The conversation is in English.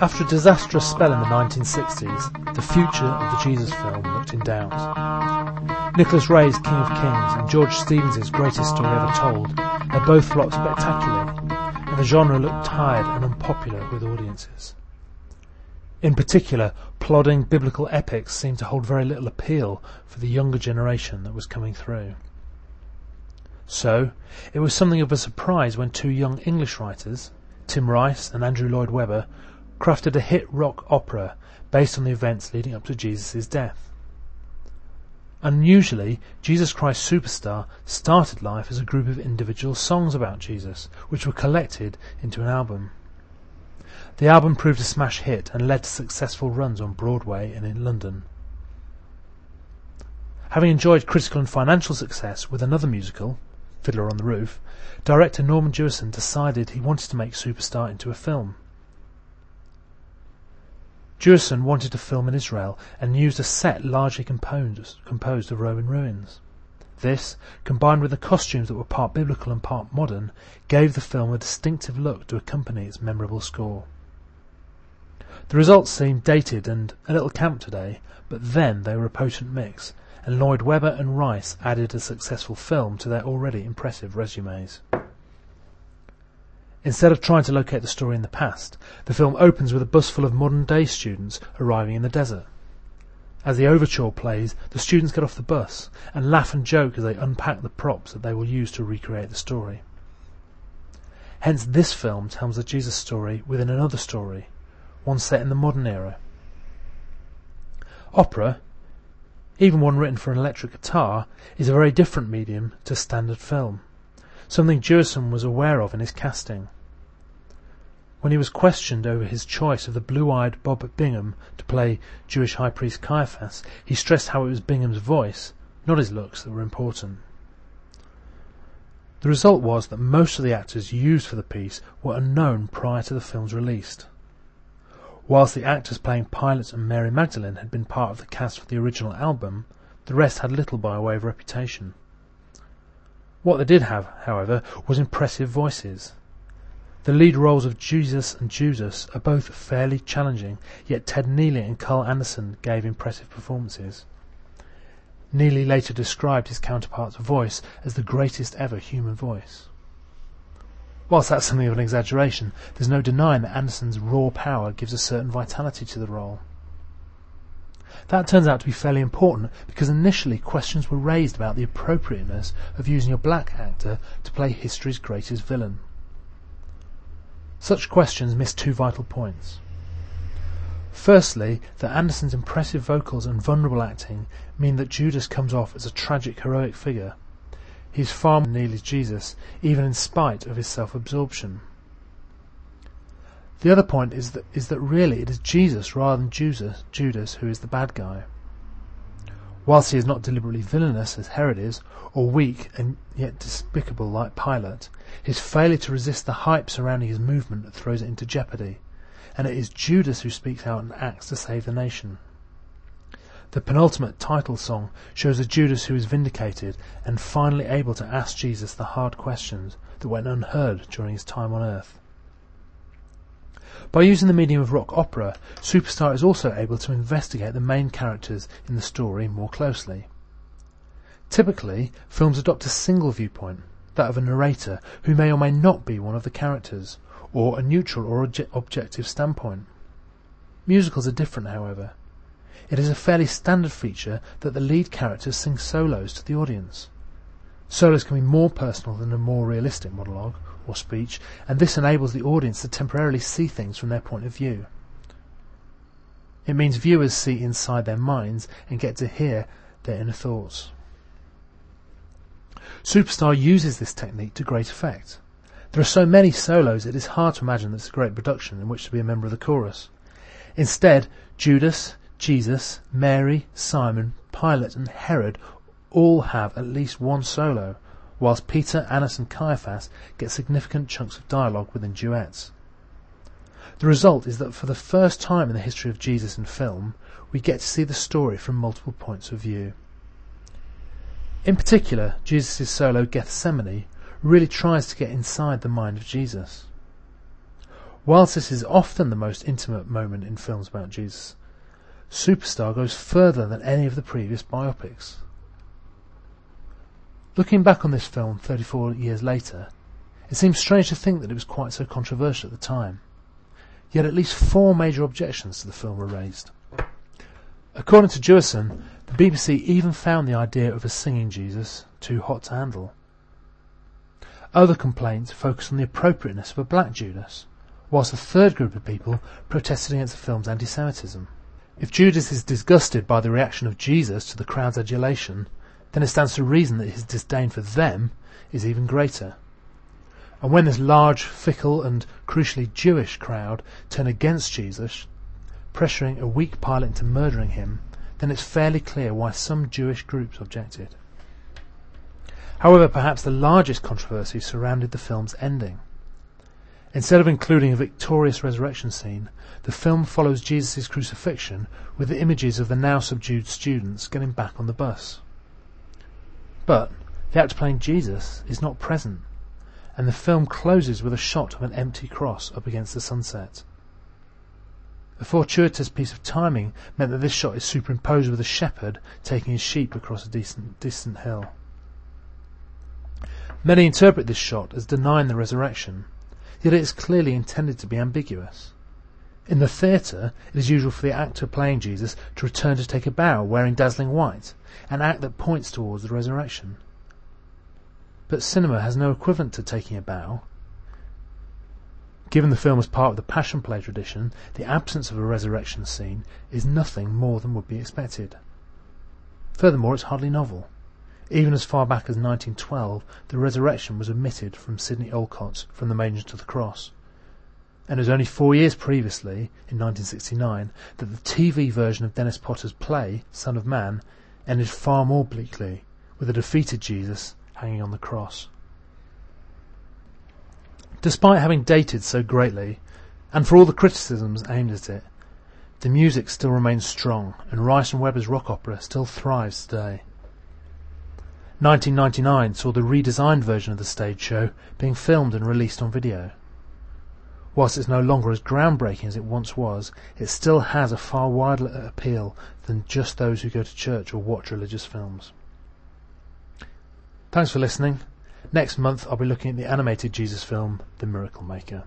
After a disastrous spell in the 1960s, the future of the Jesus film looked in doubt. Nicholas Ray's King of Kings and George Stevens' Greatest Story Ever Told had both flopped spectacularly, and the genre looked tired and unpopular with audiences. In particular, plodding biblical epics seemed to hold very little appeal for the younger generation that was coming through. So, it was something of a surprise when two young English writers, Tim Rice and Andrew Lloyd Webber, crafted a hit rock opera based on the events leading up to Jesus' death. Unusually, Jesus Christ Superstar started life as a group of individual songs about Jesus, which were collected into an album. The album proved a smash hit and led to successful runs on Broadway and in London. Having enjoyed critical and financial success with another musical, Fiddler on the Roof, director Norman Jewison decided he wanted to make Superstar into a film. Jewison wanted to film in Israel and used a set largely composed, of Roman ruins. This, combined with the costumes that were part biblical and part modern, gave the film a distinctive look to accompany its memorable score. The results seemed dated and a little camp today, but then they were a potent mix, and Lloyd Webber and Rice added a successful film to their already impressive resumes. Instead of trying to locate the story in the past, the film opens with a bus full of modern day students arriving in the desert. As the overture plays, the students get off the bus and laugh and joke as they unpack the props that they will use to recreate the story. Hence, this film tells the Jesus story within another story, one set in the modern era. Opera, even one written for an electric guitar, is a very different medium to standard film something Jewison was aware of in his casting. When he was questioned over his choice of the blue-eyed Bob Bingham to play Jewish high priest Caiaphas, he stressed how it was Bingham's voice, not his looks, that were important. The result was that most of the actors used for the piece were unknown prior to the film's release. Whilst the actors playing Pilate and Mary Magdalene had been part of the cast for the original album, the rest had little by way of reputation. What they did have, however, was impressive voices. The lead roles of Jesus and Judas are both fairly challenging, yet Ted Neeley and Carl Anderson gave impressive performances. Neeley later described his counterpart's voice as the greatest ever human voice. Whilst that's something of an exaggeration, there's no denying that Anderson's raw power gives a certain vitality to the role. That turns out to be fairly important because initially questions were raised about the appropriateness of using a black actor to play history's greatest villain. Such questions miss two vital points. Firstly, that Anderson's impressive vocals and vulnerable acting mean that Judas comes off as a tragic heroic figure. He's far more Neeley's Jesus, even in spite of his self-absorption. The other point is that, is that really it is Jesus rather than Judas, Judas who is the bad guy. Whilst he is not deliberately villainous as Herod is, or weak and yet despicable like Pilate, his failure to resist the hype surrounding his movement throws it into jeopardy, and it is Judas who speaks out and acts to save the nation. The penultimate title song shows a Judas who is vindicated and finally able to ask Jesus the hard questions that went unheard during his time on earth. By using the medium of rock opera, Superstar is also able to investigate the main characters in the story more closely. Typically, films adopt a single viewpoint, that of a narrator who may or may not be one of the characters, or a neutral or obje- objective standpoint. Musicals are different, however. It is a fairly standard feature that the lead characters sing solos to the audience. Solos can be more personal than a more realistic monologue, or speech, and this enables the audience to temporarily see things from their point of view. It means viewers see inside their minds and get to hear their inner thoughts. Superstar uses this technique to great effect. There are so many solos it is hard to imagine a great production in which to be a member of the chorus. Instead, Judas, Jesus, Mary, Simon, Pilate and Herod all have at least one solo, whilst Peter, Annas and Caiaphas get significant chunks of dialogue within duets. The result is that for the first time in the history of Jesus in film, we get to see the story from multiple points of view. In particular, Jesus' solo Gethsemane really tries to get inside the mind of Jesus. Whilst this is often the most intimate moment in films about Jesus, Superstar goes further than any of the previous biopics. Looking back on this film 34 years later, it seems strange to think that it was quite so controversial at the time. Yet at least four major objections to the film were raised. According to Jewison, the BBC even found the idea of a singing Jesus too hot to handle. Other complaints focused on the appropriateness of a black Judas, whilst a third group of people protested against the film's anti-Semitism. If Judas is disgusted by the reaction of Jesus to the crowd's adulation, then it stands to reason that his disdain for them is even greater. And when this large, fickle, and crucially Jewish crowd turn against Jesus, pressuring a weak Pilate into murdering him, then it's fairly clear why some Jewish groups objected. However, perhaps the largest controversy surrounded the film's ending. Instead of including a victorious resurrection scene, the film follows Jesus' crucifixion with the images of the now subdued students getting back on the bus. But the actor playing Jesus is not present, and the film closes with a shot of an empty cross up against the sunset. A fortuitous piece of timing meant that this shot is superimposed with a shepherd taking his sheep across a decent, distant hill. Many interpret this shot as denying the resurrection, yet it is clearly intended to be ambiguous. In the theatre, it is usual for the actor playing Jesus to return to take a bow wearing dazzling white, an act that points towards the resurrection. But cinema has no equivalent to taking a bow, Given the film as part of the Passion Play tradition, the absence of a resurrection scene is nothing more than would be expected. Furthermore, it's hardly novel. Even as far back as 1912, the resurrection was omitted from Sidney Olcott's From the Manger to the Cross. And it was only four years previously, in 1969, that the TV version of Dennis Potter's play, Son of Man, ended far more bleakly, with a defeated Jesus hanging on the cross. Despite having dated so greatly, and for all the criticisms aimed at it, the music still remains strong, and Rice and Webber's rock opera still thrives today. 1999 saw the redesigned version of the stage show being filmed and released on video. Whilst it's no longer as groundbreaking as it once was, it still has a far wider appeal than just those who go to church or watch religious films. Thanks for listening. Next month I'll be looking at the animated Jesus film, The Miracle Maker.